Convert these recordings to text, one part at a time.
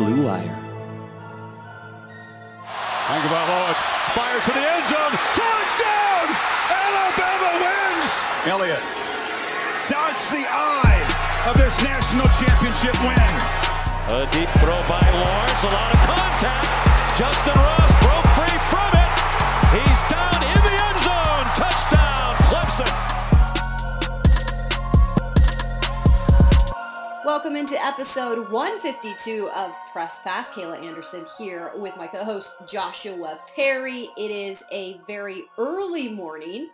Blue Wire. Tagovailoa fires to the end zone. Touchdown! Alabama wins! Elliott darts the eye of this national championship win. A deep throw by Lawrence. A lot of contact. Justin Ross broke free from it. He's down Welcome into episode 152 of Press Pass. Kayla Anderson here with my co-host Joshua Perry. It is a very early morning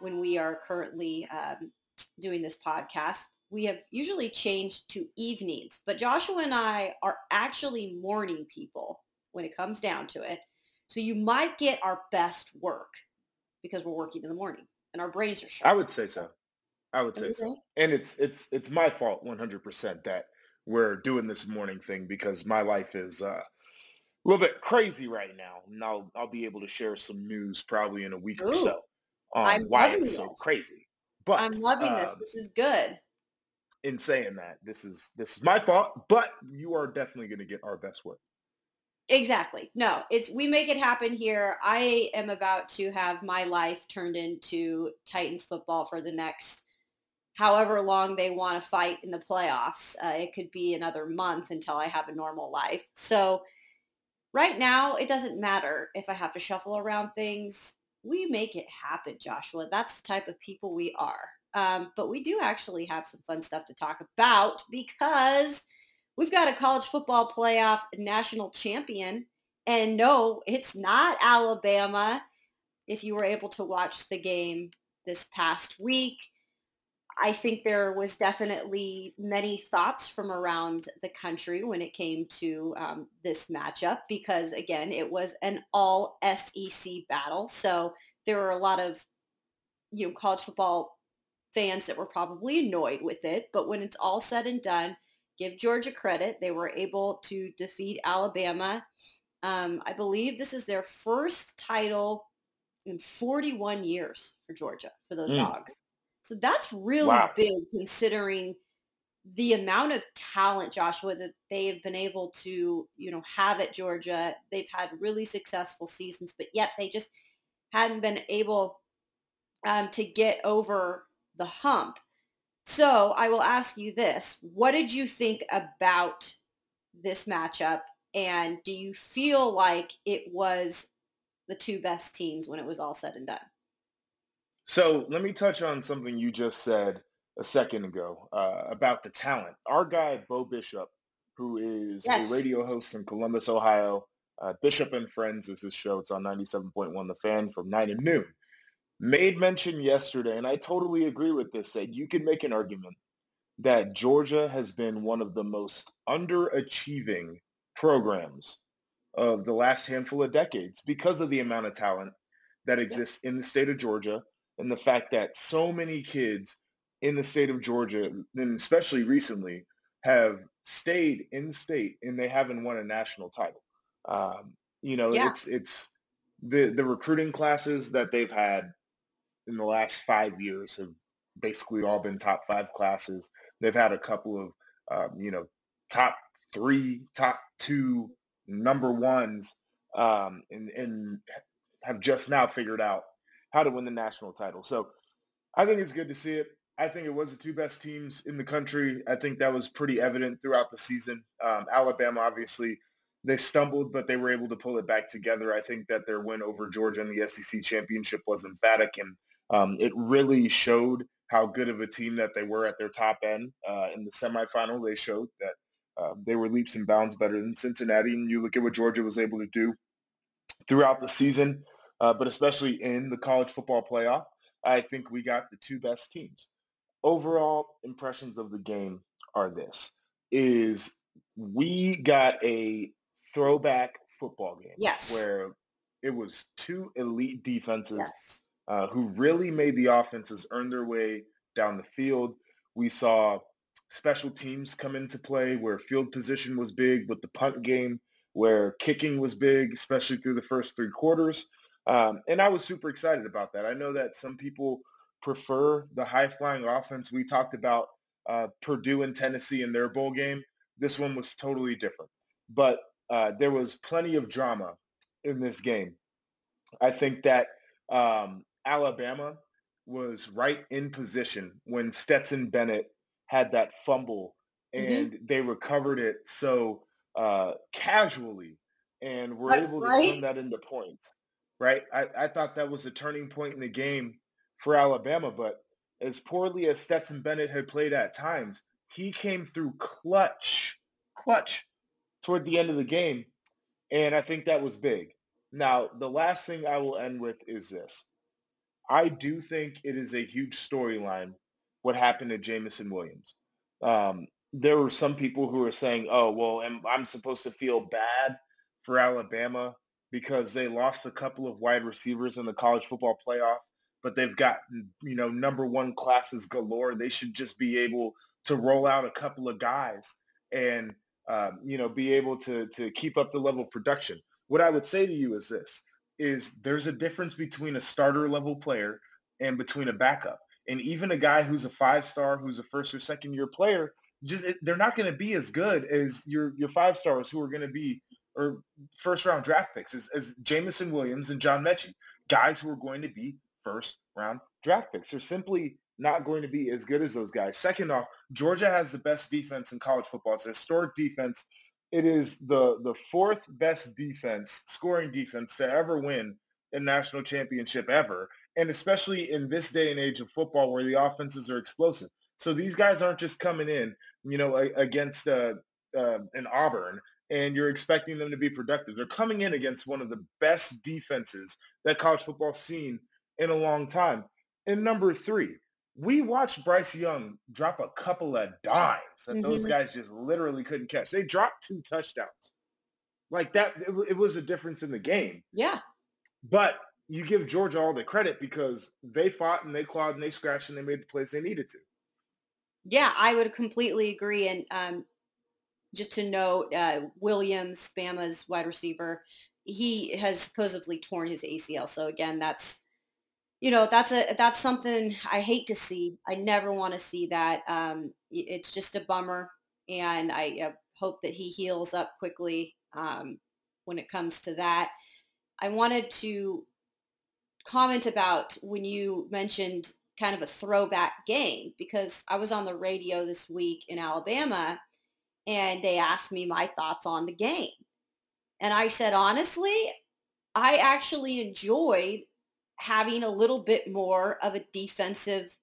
when we are currently um, doing this podcast. We have usually changed to evenings, but Joshua and I are actually morning people when it comes down to it. So you might get our best work because we're working in the morning and our brains are sharp. I would say so. I would say so. And it's it's it's my fault 100% that we're doing this morning thing because my life is uh, a little bit crazy right now. And I'll I'll be able to share some news probably in a week Ooh, or so on I'm why it's so crazy. But I'm loving this. um, This is good. in saying that, this is this is my fault, but you are definitely going to get our best work. Exactly. No, it's we make it happen here. I am about to have my life turned into Titans football for the next however long they want to fight in the playoffs. Uh, it could be another month until I have a normal life. So right now, it doesn't matter if I have to shuffle around things. We make it happen, Joshua. That's the type of people we are. Um, but we do actually have some fun stuff to talk about because we've got a college football playoff national champion. And no, it's not Alabama. If you were able to watch the game this past week, I think there was definitely many thoughts from around the country when it came to um, this matchup because, again, it was an all SEC battle. So there were a lot of, you know, college football fans that were probably annoyed with it. But when it's all said and done, give Georgia credit. They were able to defeat Alabama. Um, I believe this is their first title in 41 years for Georgia, for those Mm. dogs. So that's really Wow. big considering the amount of talent, Joshua, that they have been able to, you know, have at Georgia. They've had really successful seasons, but yet they just hadn't been able um, to get over the hump. So I will ask you this. What did you think about this matchup? And do you feel like it was the two best teams when it was all said and done? So let me touch on something you just said a second ago uh, about the talent. Our guy, Bo Bishop, who is Yes. a radio host in Columbus, Ohio, uh, Bishop and Friends is his show. It's on 97.1 The Fan from 9 to noon. Made mention yesterday, and I totally agree with this, that you can make an argument that Georgia has been one of the most underachieving programs of the last handful of decades because of the amount of talent that exists in the state of Georgia and the fact that so many kids in the state of Georgia, and especially recently, have stayed in state and they haven't won a national title. Um, you know, Yeah. it's it's the the recruiting classes that they've had in the last five years have basically all been top five classes. They've had a couple of um, you know top three, top two, number ones, um, and and have just now figured out how to win the national title. So I think it's good to see it. I think it was the two best teams in the country. I think that was pretty evident throughout the season. Um, Alabama, obviously, they stumbled, but they were able to pull it back together. I think that their win over Georgia in the SEC championship was emphatic, and um, it really showed how good of a team that they were at their top end. Uh, in the semifinal, they showed that uh, they were leaps and bounds better than Cincinnati, and you look at what Georgia was able to do throughout the season, uh, but especially in the college football playoff. I think we got the two best teams. Overall impressions of the game are this, is we got a throwback football game Yes. where it was two elite defenses Yes. uh, who really made the offenses earn their way down the field. We saw special teams come into play where field position was big with the punt game, where kicking was big, especially through the first three quarters. Um, and I was super excited about that. I know that some people prefer the high-flying offense. We talked about uh, Purdue and Tennessee in their bowl game. This one was totally different. but uh, there was plenty of drama in this game. I think that um, Alabama was right in position when Stetson Bennett had that fumble mm-hmm. and mm-hmm. they recovered it so uh, casually and were able to right? turn that into points. Right? I, I thought that was a turning point in the game for Alabama, but as poorly as Stetson Bennett had played at times, he came through clutch, clutch toward the end of the game. And I think that was big. Now, the last thing I will end with is this. I do think it is a huge storyline what happened to Jameson Williams. Um, there were some people who were saying, oh, well, am, I'm supposed to feel bad for Alabama because they lost a couple of wide receivers in the college football playoff, but they've got, you know, number one classes galore. They should just be able to roll out a couple of guys and, um, you know, be able to, to keep up the level of production. What I would say to you is this, is there's a difference between a starter level player and between a backup. And even a guy who's a five star, who's a first or second year player, just they're not going to be as good as your your five stars who are going to be or first round draft picks as, Jameson Williams and John Metchie, guys who are going to be first round draft picks. They're simply not going to be as good as those guys. Second off, Georgia has the best defense in college football. It's a historic defense. It is the the fourth best defense, scoring defense to ever win a national championship ever, and especially in this day and age of football where the offenses are explosive. So these guys aren't just coming in, you know, against uh, uh, an Auburn and you're expecting them to be productive. They're coming in against one of the best defenses that college football's seen in a long time. And number three, we watched Bryce Young drop a couple of dimes that mm-hmm. those guys just literally couldn't catch. They dropped two touchdowns. Like that, it, it was a difference in the game. Yeah. But you give Georgia all the credit because they fought and they clawed and they scratched and they made the plays they needed to. Yeah, I would completely agree. And um, just to note, uh, Williams, Bama's wide receiver, he has supposedly torn his ACL. So again, that's you know that's a that's something I hate to see. I never want to see that. Um, it's just a bummer, and I uh, hope that he heals up quickly um, when it comes to that. I wanted to comment about when you mentioned kind of a throwback game because I was on the radio this week in Alabama and they asked me my thoughts on the game. And I said, honestly, I actually enjoyed having a little bit more of a defensive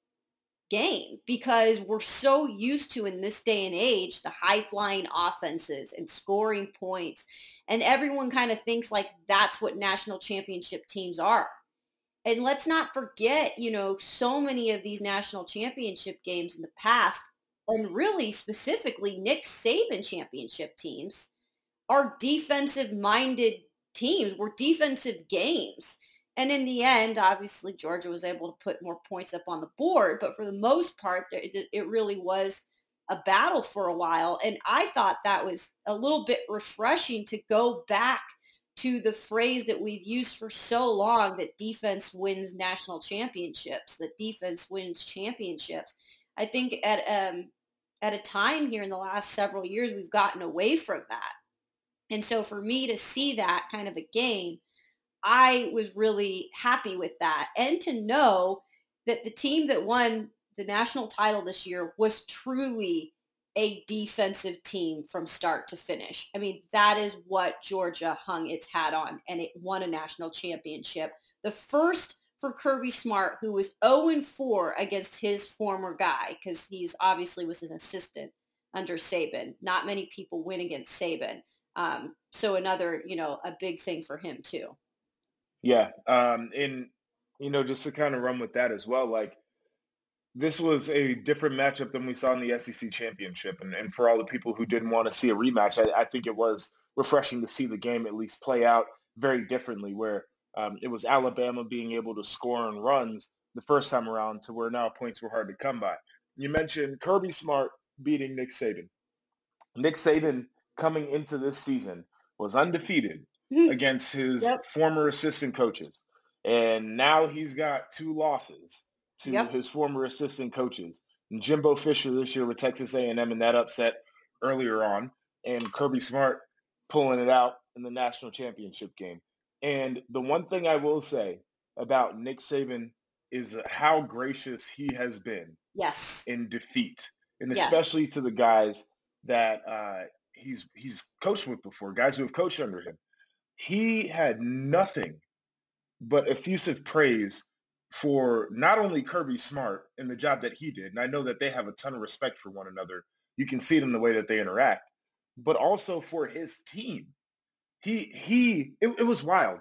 game because we're so used to in this day and age the high flying offenses and scoring points and everyone kind of thinks like that's what national championship teams are and let's not forget, you know, so many of these national championship games in the past, and really specifically Nick Saban championship teams, are defensive minded teams, were defensive games. And in the end, obviously, Georgia was able to put more points up on the board. But for the most part, it, really was a battle for a while. And I thought that was a little bit refreshing to go back to the phrase that we've used for so long that defense wins national championships, that defense wins championships. I think at um, at a time here in the last several years, we've gotten away from that. And so for me to see that kind of a game, I was really happy with that. And to know that the team that won the national title this year was truly a defensive team from start to finish. I mean, that is what Georgia hung its hat on, and it won a national championship. The first for Kirby Smart, who was 0-4 against his former guy, because he's obviously was an assistant under Saban. Not many people win against Saban. Um, so another, you know, a big thing for him too. Yeah. Um, and, you know, just to kind of run with that as well, like this was a different matchup than we saw in the SEC championship. And, and for all the people who didn't want to see a rematch, I, I, think it was refreshing to see the game at least play out very differently, where um, it was Alabama being able to score on runs the first time around to where now points were hard to come by. You mentioned Kirby Smart beating Nick Saban. Nick Saban coming into this season was undefeated hmm. against his yep. former assistant coaches. And now he's got two losses to yep. his former assistant coaches. And Jimbo Fisher this year with Texas A&M in that upset earlier on, and Kirby Smart pulling it out in the national championship game. And the one thing I will say about Nick Saban is how gracious he has been yes in defeat, and Yes. especially to the guys that uh, he's he's coached with before, guys who have coached under him. He had nothing but effusive praise for not only Kirby Smart and the job that he did, and I know that they have a ton of respect for one another. You can see it in the way that they interact, but also for his team. He he it, it was wild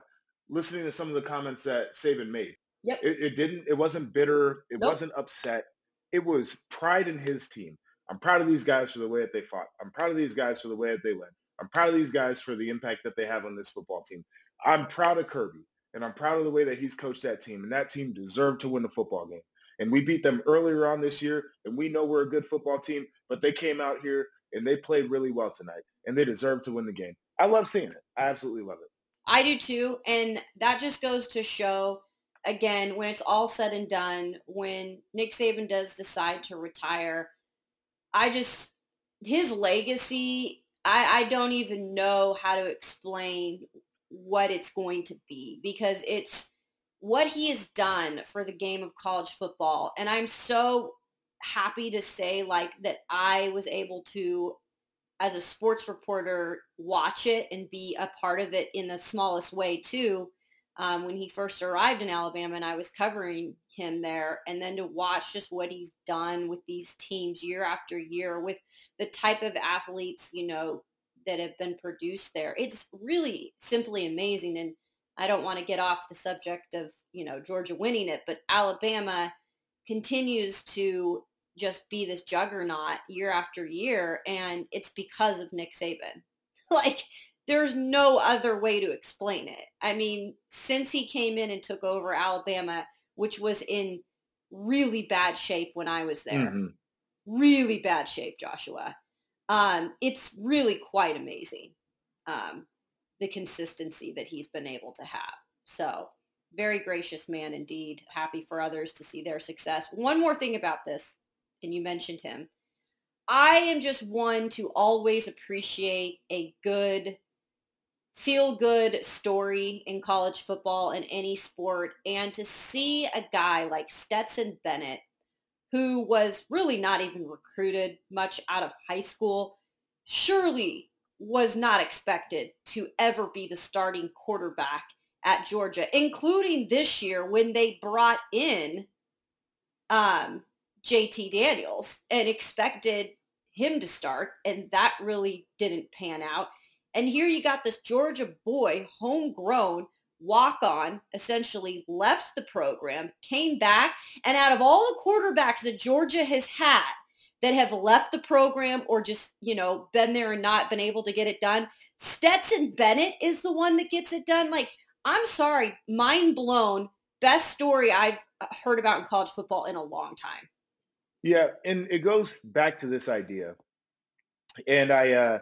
listening to some of the comments that Saban made. Yep. It, it didn't it wasn't bitter, it Nope. wasn't upset. It was pride in his team. I'm proud of these guys for the way that they fought. I'm proud of these guys for the way that they led. I'm proud of these guys for the impact that they have on this football team. I'm proud of Kirby, and I'm proud of the way that he's coached that team, and that team deserved to win the football game. And we beat them earlier on this year, and we know we're a good football team, but they came out here and they played really well tonight, and they deserve to win the game. I love seeing it. I absolutely love it. I do too. And that just goes to show, again, when it's all said and done, when Nick Saban does decide to retire, I just, his legacy, I, I don't even know how to explain what it's going to be because it's what he has done for the game of college football. And I'm so happy to say like that I was able to as a sports reporter watch it and be a part of it in the smallest way too. Um, when he first arrived in alabama and i was covering him there and then to watch just what he's done with these teams year after year with the type of athletes you know that have been produced there it's really simply amazing. And i don't want to get off the subject of you know georgia winning it but alabama continues to just be this juggernaut year after year and it's because of Nick Saban. like there's no other way to explain it. I mean, since he came in and took over Alabama, which was in really bad shape when I was there. Mhm. Really bad shape, Joshua. Um, it's really quite amazing. Um, the consistency that he's been able to have. So very gracious man indeed. Happy for others to see their success. One more thing about this and you mentioned him. I am just one to always appreciate a good, feel good story in college football and any sport. And to see a guy like Stetson Bennett, who was really not even recruited much out of high school, surely was not expected to ever be the starting quarterback at Georgia, including this year when they brought in um, JT Daniels and expected him to start, and that really didn't pan out. And here you got this Georgia boy, homegrown, walk on, essentially left the program, came back, and out of all the quarterbacks that Georgia has had that have left the program or just, you know, been there and not been able to get it done, Stetson Bennett is the one that gets it done. Like, I'm sorry, mind blown. Best story I've uh, heard about in college football in a long time. Yeah, and it goes back to this idea. And I uh,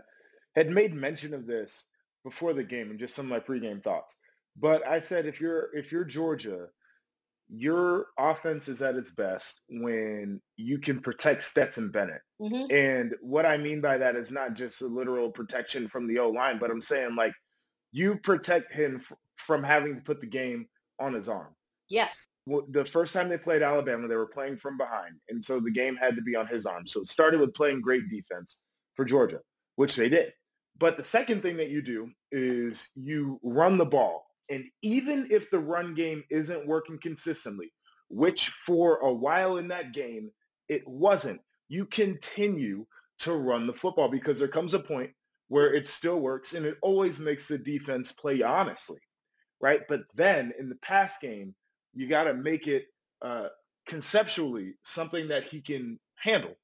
had made mention of this before the game and just some of my pregame thoughts. But I said if you're if you're Georgia, your offense is at its best when you can protect Stetson Bennett. Mm-hmm. And what I mean by that is not just a literal protection from the O line, but I'm saying like you protect him f- from having to put the game on his arm Yes. well, the first time they played Alabama, they were playing from behind, and so the game had to be on his arm. So it started with playing great defense for Georgia, which they did. But the second thing that you do is you run the ball, and even if the run game isn't working consistently, which for a while in that game it wasn't, you continue to run the football because there comes a point where it still works, and it always makes the defense play honestly, right? But then in the pass game you got to make it uh, conceptually something that he can handle.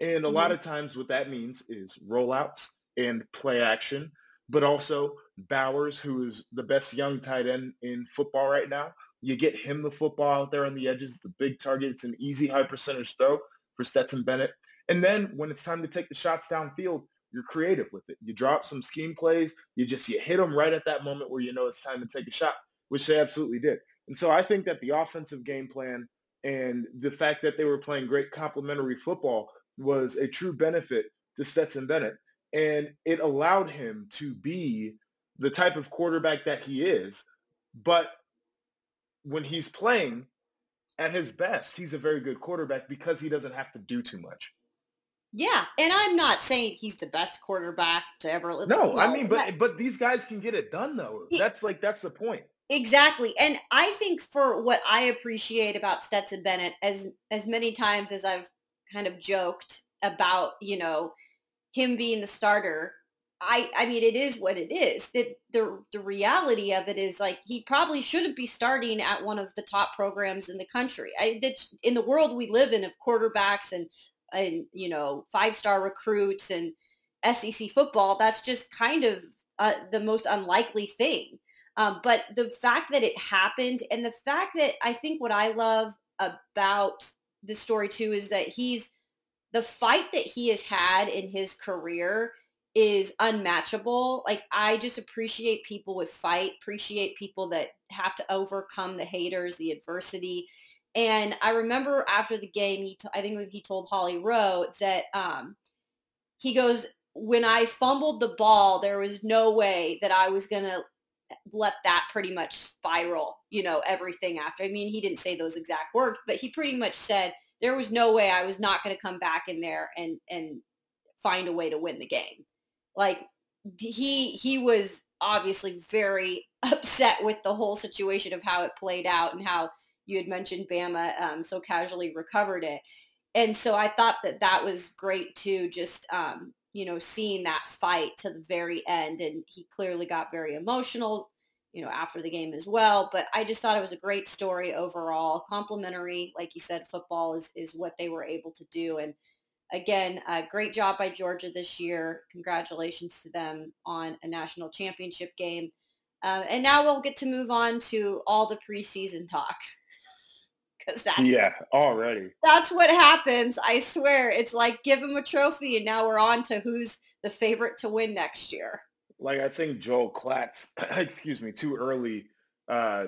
And a lot of times what that means is rollouts and play action, but also Bowers, who is the best young tight end in football right now. You get him the football out there on the edges. It's a big target. It's an easy high percentage throw for Stetson Bennett. And then when it's time to take the shots downfield, you're creative with it. You drop some scheme plays. You just you hit them right at that moment where you know it's time to take a shot, which they absolutely did. And so I think that the offensive game plan and the fact that they were playing great complementary football was a true benefit to Stetson Bennett. and it allowed him to be the type of quarterback that he is. But when he's playing at his best, he's a very good quarterback because he doesn't have to do too much. Yeah, and I'm not saying he's the best quarterback to ever live. No, I mean, but but these guys can get it done though. He, that's like that's the point. Exactly. And I think for what I appreciate about Stetson Bennett as as many times as I've kind of joked about, you know, him being the starter, I I mean it is what it is. That the the reality of it is like he probably shouldn't be starting at one of the top programs in the country. I that in the world we live in of quarterbacks and and you know, five-star recruits and SEC football, that's just kind of uh, the most unlikely thing. Um, but the fact that it happened and the fact that I think what I love about the story too is that he's the fight that he has had in his career is unmatchable. Like I just appreciate people with fight, appreciate people that have to overcome the haters, the adversity. And I remember after the game, he t- I think he told Holly Rowe that um, he goes, when I fumbled the ball, there was no way that I was going to let that pretty much spiral, you know, everything after. I mean, he didn't say those exact words, but he pretty much said there was no way I was not going to come back in there and and find a way to win the game. Like he he was obviously very upset with the whole situation of how it played out and how you had mentioned Bama um, so casually recovered it. And so I thought that that was great too, just um, you know, seeing that fight to the very end. And he clearly got very emotional, you know, after the game as well. But I just thought it was a great story overall. Complimentary, like you said, football is, is what they were able to do. And again, a great job by Georgia this year. Congratulations to them on a national championship game. Uh, and now we'll get to move on to all the preseason talk because that's yeah already. that's what happens i swear. It's like give him a trophy and now we're on to who's the favorite to win next year. Like i think joel klatt's excuse me too early uh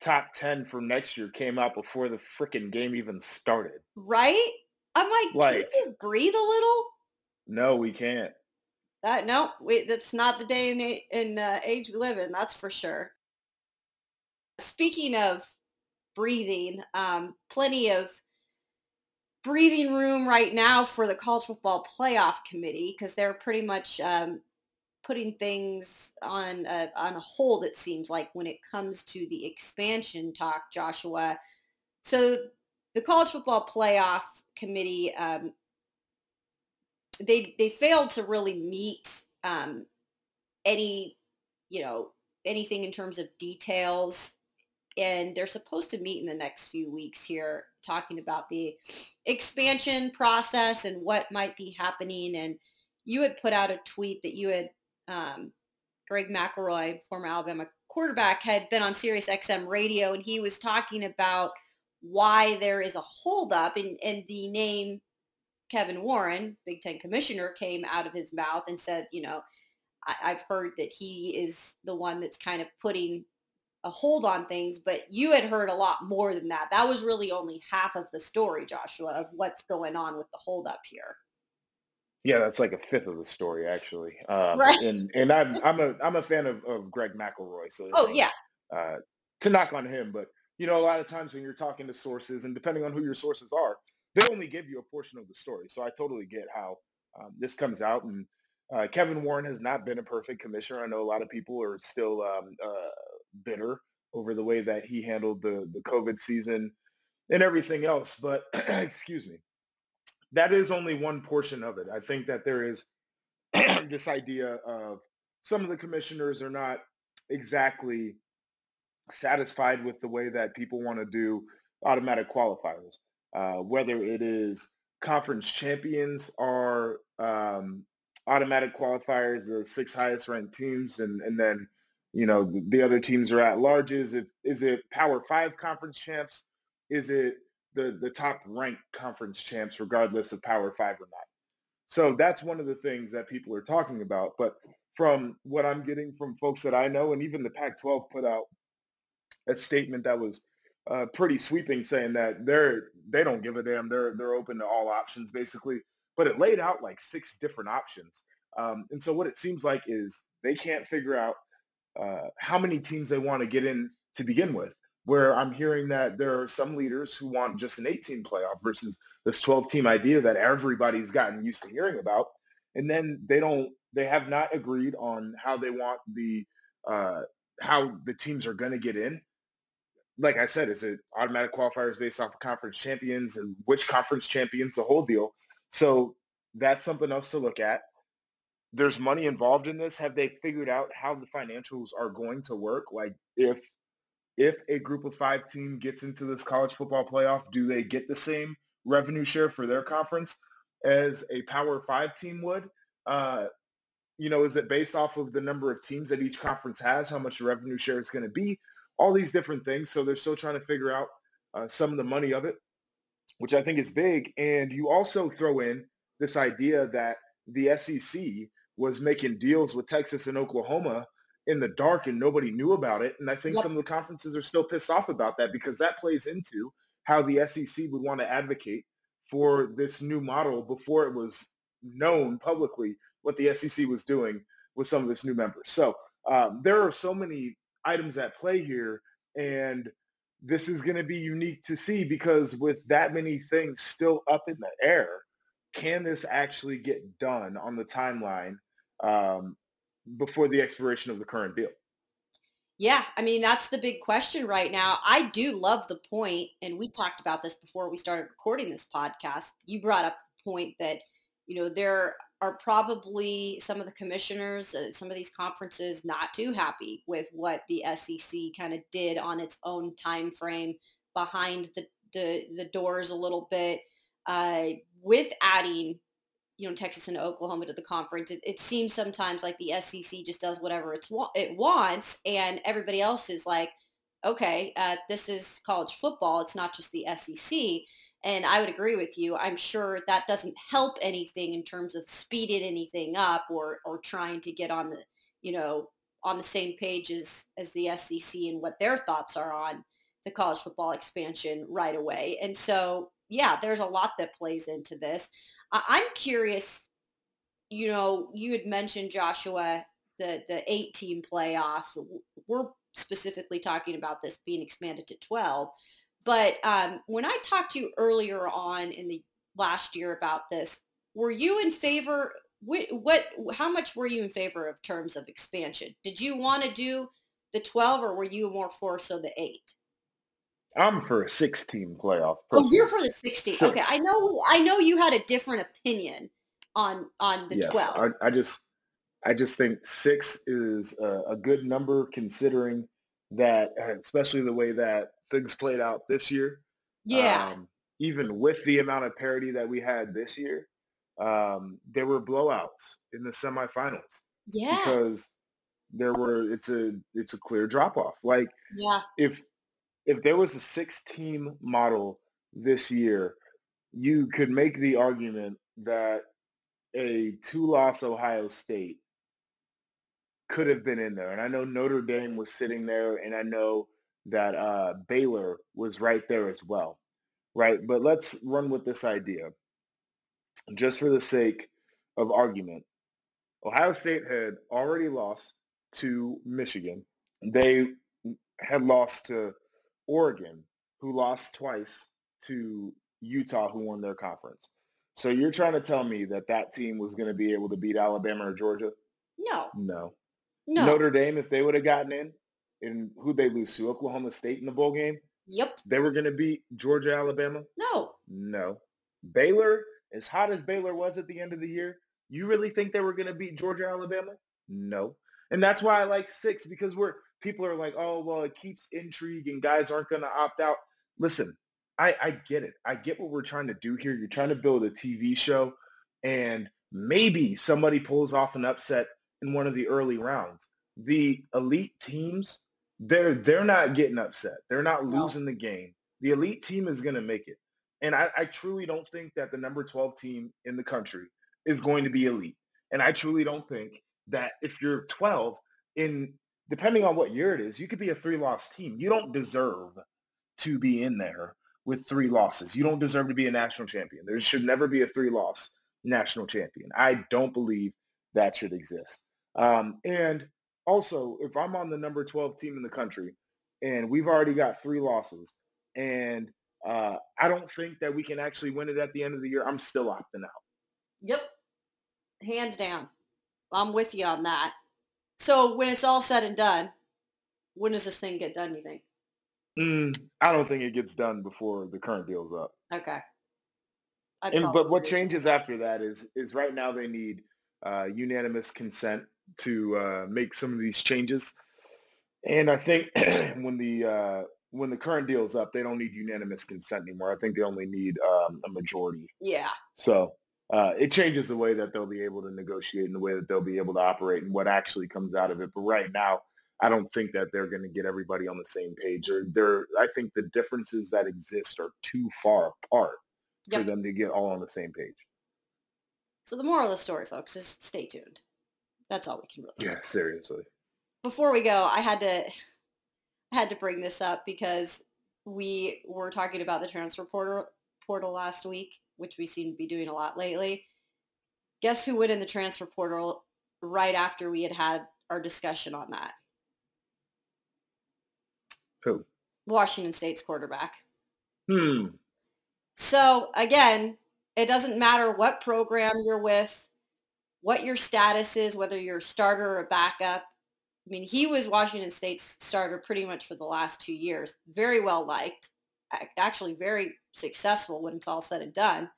top 10 for next year came out before the freaking game even started. Right? I'm like, like just breathe a little? No we can't. That no wait that's not the day in, in uh, age we live in that's for sure. Speaking of breathing. Um, plenty of breathing room right now for the college football playoff committee because they're pretty much um, putting things on a, on hold. It seems like when it comes to the expansion talk, Joshua. So the college football playoff committee um, they they failed to really meet um, any you know anything in terms of details and they're supposed to meet in the next few weeks here talking about the expansion process and what might be happening. And you had put out a tweet that you had um, greg mcelroy former alabama quarterback had been on sirius xm radio and he was talking about why there is a holdup and, and the name kevin warren big ten commissioner came out of his mouth and said you know I, i've heard that he is the one that's kind of putting a hold on things, but you had heard a lot more than that. That was really only half of the story, Joshua, of what's going on with the holdup here. Yeah, that's like a fifth of the story, actually. Um, right. And and I'm I'm a I'm a fan of, of Greg McElroy. So oh yeah. Uh, to knock on him, but you know, a lot of times when you're talking to sources, and depending on who your sources are, they only give you a portion of the story. So I totally get how um, this comes out. And uh, Kevin Warren has not been a perfect commissioner. I know a lot of people are still um, uh, bitter over the way that he handled the, the COVID season and everything else. But excuse me, that is only one portion of it. I think that there is this idea of some of the commissioners are not exactly satisfied with the way that people want to do automatic qualifiers, uh, whether it is conference champions are um, automatic qualifiers, the six highest ranked teams, and, and then you know, the other teams are at large. Is it is it Power Five conference champs? Is it the the top ranked conference champs, regardless of Power Five or not? So that's one of the things that people are talking about. But from what I'm getting from folks that I know, and even the Pac-12 put out a statement that was uh, pretty sweeping, saying that they're they don't give a damn. They're they're open to all options, basically. But it laid out like six different options Um, and so what it seems like is they can't figure out uh, how many teams they want to get in to begin with. Where I'm hearing that there are some leaders who want just an 18 playoff versus this 12 team idea that everybody's gotten used to hearing about. And then they don't, they have not agreed on how they want the, uh, how the teams are going to get in. Like I said, is it automatic qualifiers based off of conference champions and which conference champions, the whole deal. So that's something else to look at there's money involved in this. Have they figured out how the financials are going to work? Like if if a group of five team gets into this college football playoff, do they get the same revenue share for their conference as a Power Five team would? Uh, you know, is it based off of the number of teams that each conference has, how much revenue share is going to be, all these different things. So they're still trying to figure out uh, some of the money of it, which I think is big. And you also throw in this idea that the SEC was making deals with Texas and Oklahoma in the dark and nobody knew about it. And I think yep. some of the conferences are still pissed off about that because that plays into how the SEC would want to advocate for this new model before it was known publicly what the SEC was doing with some of its new members. So um, there are so many items at play here, and this is going to be unique to see because with that many things still up in the air, can this actually get done on the timeline um, before the expiration of the current deal? Yeah, I mean, that's the big question right now. I do love the point, and we talked about this before we started recording this podcast. You brought up the point that, you know, there are probably some of the commissioners at some of these conferences not too happy with what the SEC kind of did on its own time frame behind the, the, the doors a little bit uh, with adding you know Texas and Oklahoma to the conference. It, it, seems sometimes like the SEC just does whatever it's it wants, and everybody else is like, okay, uh, this is college football. It's not just the SEC. And I would agree with you. I'm sure that doesn't help anything in terms of speeding anything up or or trying to get on the you know on the same page as as the SEC and what their thoughts are on the college football expansion right away. And so yeah, there's a lot that plays into this. I'm curious, you know, you had mentioned Joshua, the, the eight team playoff. We're specifically talking about this being expanded to 12. But um, when I talked to you earlier on in the last year about this, were you in favor? What, what, how much were you in favor of terms of expansion? Did you want to do the 12 or were you more for so the eight? I'm for a 16 playoff. Personally. Oh, you're for the 16. Six. Okay, I know. I know you had a different opinion on on the yes, 12. I, I just I just think six is a, a, good number considering that, especially the way that things played out this year. Yeah. Um, even with the amount of parity that we had this year, um, there were blowouts in the semifinals. Yeah. Because there were it's a it's a clear drop off. Like yeah. if if there was a six team model this year, you could make the argument that a two loss Ohio State could have been in there. And I know Notre Dame was sitting there and I know that uh, Baylor was right there as well. Right. But let's run with this idea just for the sake of argument. Ohio State had already lost to Michigan. They had lost to Oregon, who lost twice to Utah, who won their conference. So you're trying to tell me that that team was going to be able to beat Alabama or Georgia? No. No. No. Notre Dame, if they would have gotten in, and who'd they lose to? Oklahoma State in the bowl game? Yep. They were going to beat Georgia, Alabama? No. No. Baylor, as hot as Baylor was at the end of the year, you really think they were going to beat Georgia, Alabama? No. And that's why I like six because we're people are like, oh, well, it keeps intrigue and guys aren't going to opt out. Listen, I, I get it. I get what we're trying to do here. You're trying to build a TV show and maybe somebody pulls off an upset in one of the early rounds. The elite teams, they're they're not getting upset. They're not losing no. the game. The elite team is going to make it. And I, I truly don't think that the number 12 team in the country is going to be elite. And I truly don't think that if you're 12 in depending on what year it is, you could be a three-loss team. You don't deserve to be in there with three losses. You don't deserve to be a national champion. There should never be a three-loss national champion. I don't believe that should exist. Um, and also, if I'm on the number 12 team in the country and we've already got three losses and uh, I don't think that we can actually win it at the end of the year, I'm still opting out. Yep. Hands down. I'm with you on that. So when it's all said and done, when does this thing get done, you think? Mm, I don't think it gets done before the current deal's up. Okay. and but what changes after that is is right now they need uh, unanimous consent to uh, make some of these changes. And I think when the uh, when the current deal is up, they don't need unanimous consent anymore. I think they only need um, a majority. Yeah. So uh, it changes the way that they'll be able to negotiate and the way that they'll be able to operate and what actually comes out of it. But right now, I don't think that they're going to get everybody on the same page. Or they're, I think the differences that exist are too far apart yep. for them to get all on the same page. So the moral of the story, folks, is stay tuned. That's all we can really. Yeah, seriously. Before we go, I had to I had to bring this up because we were talking about the transfer portal portal last week, which we seem to be doing a lot lately. Guess who went in the transfer portal right after we had had our discussion on that? Who? Washington State's quarterback. Hmm. So again, it doesn't matter what program you're with, what your status is, whether you're a starter or a backup. I mean, he was Washington State's starter pretty much for the last two years. Very well liked, actually very successful when it's all said and done.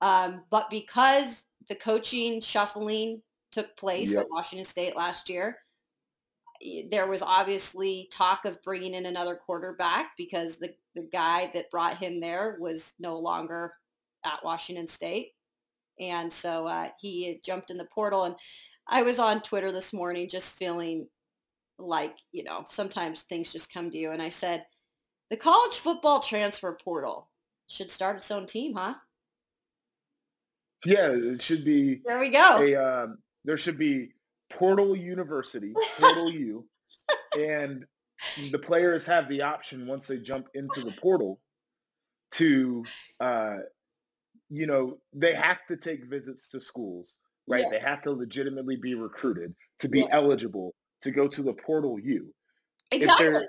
Um, but because the coaching shuffling took place yep. at Washington State last year, there was obviously talk of bringing in another quarterback because the, the guy that brought him there was no longer at Washington State. And so uh, he jumped in the portal. And I was on Twitter this morning just feeling like, you know, sometimes things just come to you. And I said, the college football transfer portal should start its own team, huh? Yeah, it should be. There we go. A, um, there should be Portal University, Portal U, and the players have the option once they jump into the portal to, uh, you know, they have to take visits to schools, right? Yeah. They have to legitimately be recruited to be yeah. eligible to go to the Portal U. Exactly. If they're,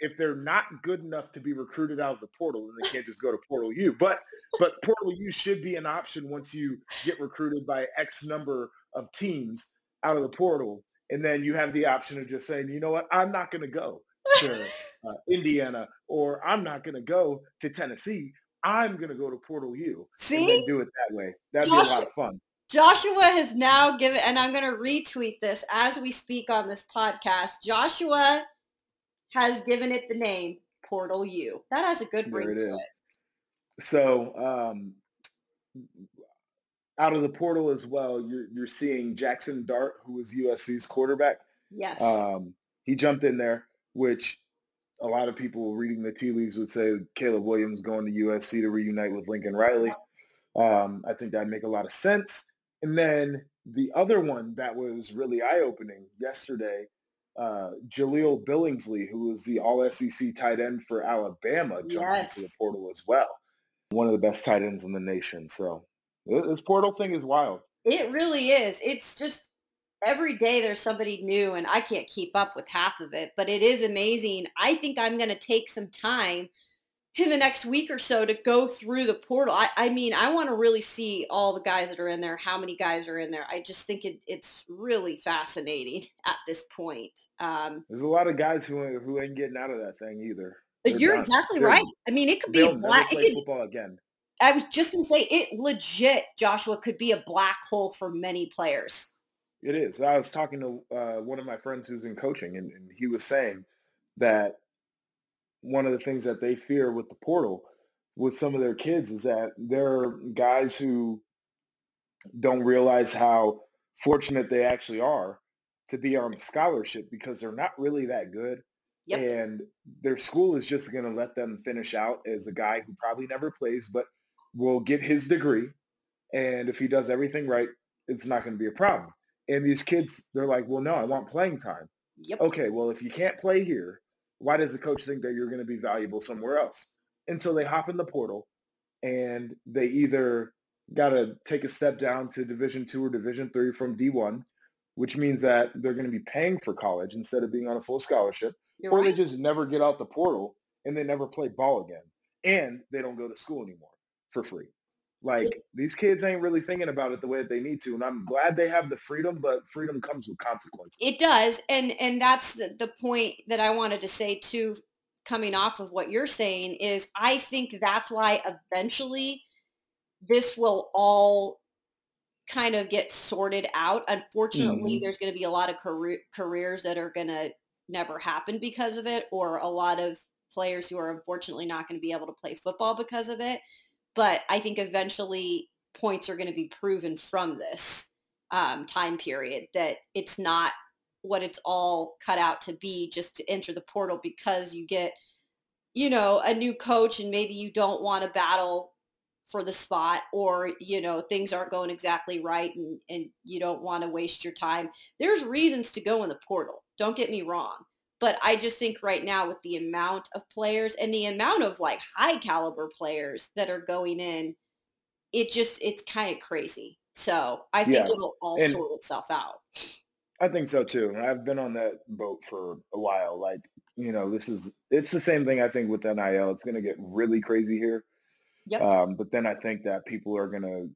if they're not good enough to be recruited out of the portal, then they can't just go to Portal U. But but Portal U should be an option once you get recruited by X number of teams out of the portal, and then you have the option of just saying, you know what, I'm not going to go to uh, Indiana, or I'm not going to go to Tennessee. I'm going to go to Portal U. See, and do it that way. That'd Joshua, be a lot of fun. Joshua has now given, and I'm going to retweet this as we speak on this podcast. Joshua has given it the name Portal U. That has a good ring it to is. it. So um, out of the portal as well, you're, you're seeing Jackson Dart, who was USC's quarterback. Yes. Um, he jumped in there, which a lot of people reading the tea leaves would say Caleb Williams going to USC to reunite with Lincoln Riley. Um, I think that'd make a lot of sense. And then the other one that was really eye-opening yesterday, uh, Jahleel Billingsley, who was the All-SEC tight end for Alabama, jumped yes. into the portal as well. One of the best tight ends in the nation. So this portal thing is wild. It really is. It's just every day there's somebody new and I can't keep up with half of it, but it is amazing. I think I'm going to take some time in the next week or so to go through the portal. I, I mean, I want to really see all the guys that are in there, how many guys are in there. I just think it, it's really fascinating at this point. Um, There's a lot of guys who who ain't getting out of that thing either. They're you're exactly right. I mean, it could be a black. It could, football again. I was just going to say it legit, Joshua, could be a black hole for many players. It is. I was talking to uh, one of my friends who's in coaching, and, and he was saying that one of the things that they fear with the portal with some of their kids is that there are guys who don't realize how fortunate they actually are to be on scholarship because they're not really that good. Yep. And their school is just going to let them finish out as a guy who probably never plays, but will get his degree. And if he does everything right, it's not going to be a problem. And these kids, they're like, well, no, I want playing time. Yep. Okay, well, if you can't play here, why does the coach think that you're going to be valuable somewhere else? And so they hop in the portal and they either got to take a step down to Division two or Division three from D1, which means that they're going to be paying for college instead of being on a full scholarship, You're or right. they just never get out the portal and they never play ball again, and they don't go to school anymore for free. Like these kids ain't really thinking about it the way that they need to, and I'm glad they have the freedom, but freedom comes with consequences. It does, and and that's the, the point that I wanted to say too. Coming off of what you're saying is, I think that's why eventually this will all kind of get sorted out. Unfortunately, Mhm. there's going to be a lot of career, careers that are going to never happen because of it, or a lot of players who are unfortunately not going to be able to play football because of it. But I think eventually points are going to be proven from this um, time period that it's not what it's all cut out to be just to enter the portal because you get, you know, a new coach and maybe you don't want to battle for the spot or, you know, things aren't going exactly right and, and you don't want to waste your time. There's reasons to go in the portal. Don't get me wrong. But I just think right now with the amount of players and the amount of like high caliber players that are going in, it just, it's kind of crazy. So I think Yeah. it'll all And- sort itself out. I think so too. I've been on that boat for a while. Like, you know, this is it's the same thing I think with NIL. It's gonna get really crazy here. Yep. Um, but then I think that people are gonna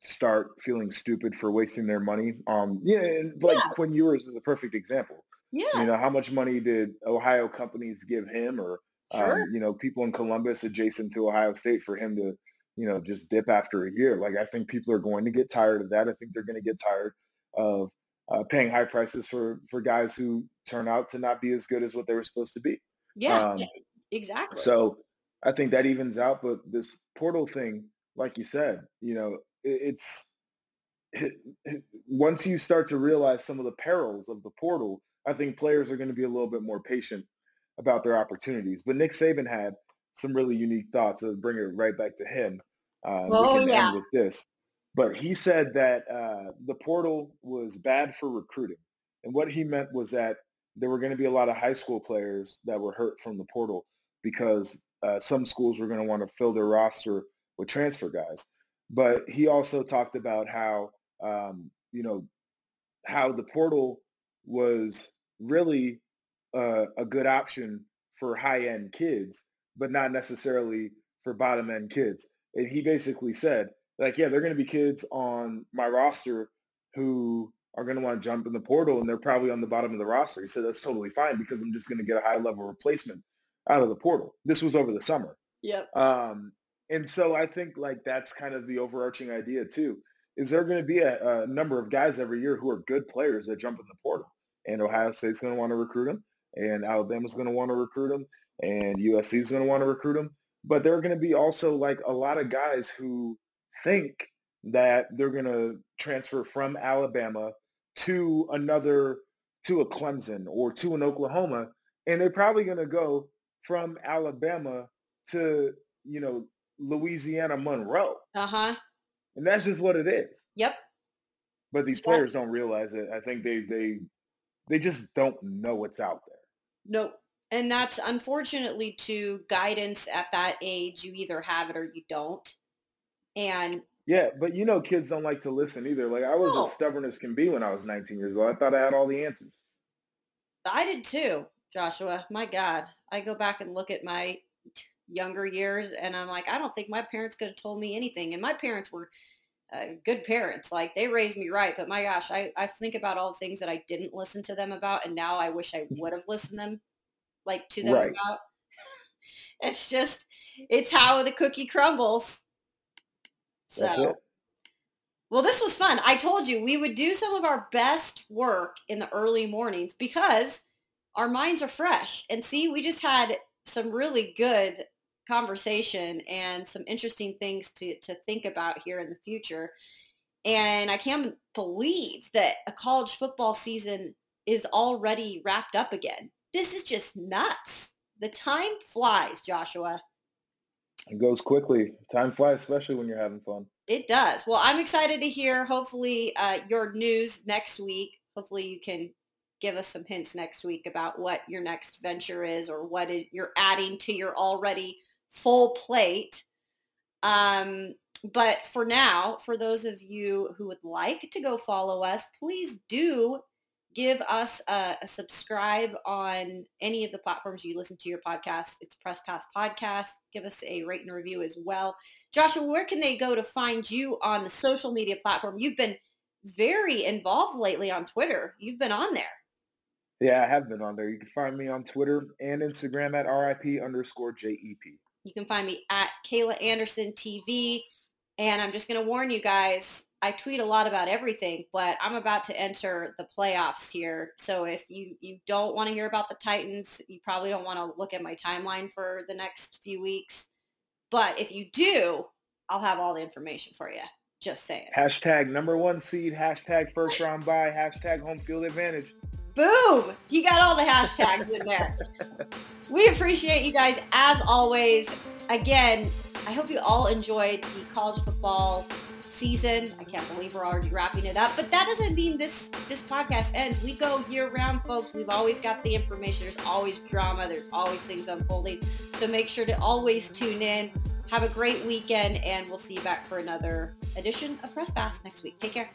start feeling stupid for wasting their money. Um, yeah, and like Yeah. Quinn Ewers is a perfect example. Yeah, You know, how much money did Ohio companies give him or sure. um, you know, people in Columbus adjacent to Ohio State for him to, you know, just dip after a year. Like I think people are going to get tired of that. I think they're going to get tired of uh, paying high prices for for guys who turn out to not be as good as what they were supposed to be. yeah, um, yeah, exactly. So I think that evens out. But this portal thing, like you said, you know, it, it's it, it- once you start to realize some of the perils of the portal, I think players are going to be a little bit more patient about their opportunities. But Nick Saban had some really unique thoughts. I'll bring it right back to him. Uh, Oh, we can yeah. end with this. But he said that uh, the portal was bad for recruiting. And what he meant was that there were going to be a lot of high school players that were hurt from the portal because uh, some schools were going to want to fill their roster with transfer guys. But he also talked about how, um, you know, how the portal was really uh, a good option for high-end kids, but not necessarily for bottom-end kids. And he basically said, like, yeah, they're going to be kids on my roster who are going to want to jump in the portal, and they're probably on the bottom of the roster. He said that's totally fine because I'm just going to get a high-level replacement out of the portal. This was over the summer. Yep. Um, and so I think like that's kind of the overarching idea too. Is there going to be a, a number of guys every year who are good players that jump in the portal? And Ohio State's going to want to recruit them, and Alabama's going to want to recruit them, and USC is going to want to recruit them. But there are going to be also like a lot of guys who think that they're going to transfer from Alabama to another, to a Clemson or to an Oklahoma, and they're probably going to go from Alabama to, you know, Louisiana Monroe. Uh-huh. And that's just what it is. Yep. But these Yeah. players don't realize it. I think they they they just don't know what's out there. Nope. And that's unfortunately to guidance at that age, you either have it or you don't. And Yeah, but you know kids don't like to listen either. Like I was No. as stubborn as can be when I was 19 years old. I thought I had all the answers. I did too, Joshua. My God. I go back and look at my younger years and I'm like, I don't think my parents could have told me anything. And my parents were uh, good parents. Like they raised me right. But my gosh, I, I think about all the things that I didn't listen to them about. And now I wish I would have listened them like to them Right. about. it's just, it's how the cookie crumbles. So. That's it. Well, this was fun. I told you we would do some of our best work in the early mornings because our minds are fresh. And see, we just had some really good conversation and some interesting things to, to think about here in the future. And I can't believe that a college football season is already wrapped up again. This is just nuts. The time flies, Joshua. It goes quickly. Time flies, especially when you're having fun. It does. Well, I'm excited to hear hopefully uh, your news next week. Hopefully you can give us some hints next week about what your next venture is or what is you're adding to your already full plate. Um, but for now, for those of you who would like to go follow us, please do give us a, a, subscribe on any of the platforms you listen to your podcast. It's Press Pass Podcast. Give us a rate and review as well. Joshua, where can they go to find you on the social media platform? You've been very involved lately on Twitter. You've been on there. Yeah, I have been on there. You can find me on Twitter and Instagram at RIP underscore JEP. You can find me at Kayla Anderson TV. And I'm just going to warn you guys, I tweet a lot about everything, but I'm about to enter the playoffs here. So if you, you don't want to hear about the Titans, you probably don't want to look at my timeline for the next few weeks. But if you do, I'll have all the information for you. Just saying. Hashtag number one seed, hashtag first round bye, hashtag home field advantage. Boom! You got all the hashtags in there. we appreciate you guys as always. Again, I hope you all enjoyed the college football season. I can't believe we're already wrapping it up, but that doesn't mean this this podcast ends. We go year round, folks. We've always got the information. There's always drama. There's always things unfolding. So make sure to always tune in. Have a great weekend, and we'll see you back for another edition of Press Pass next week. Take care.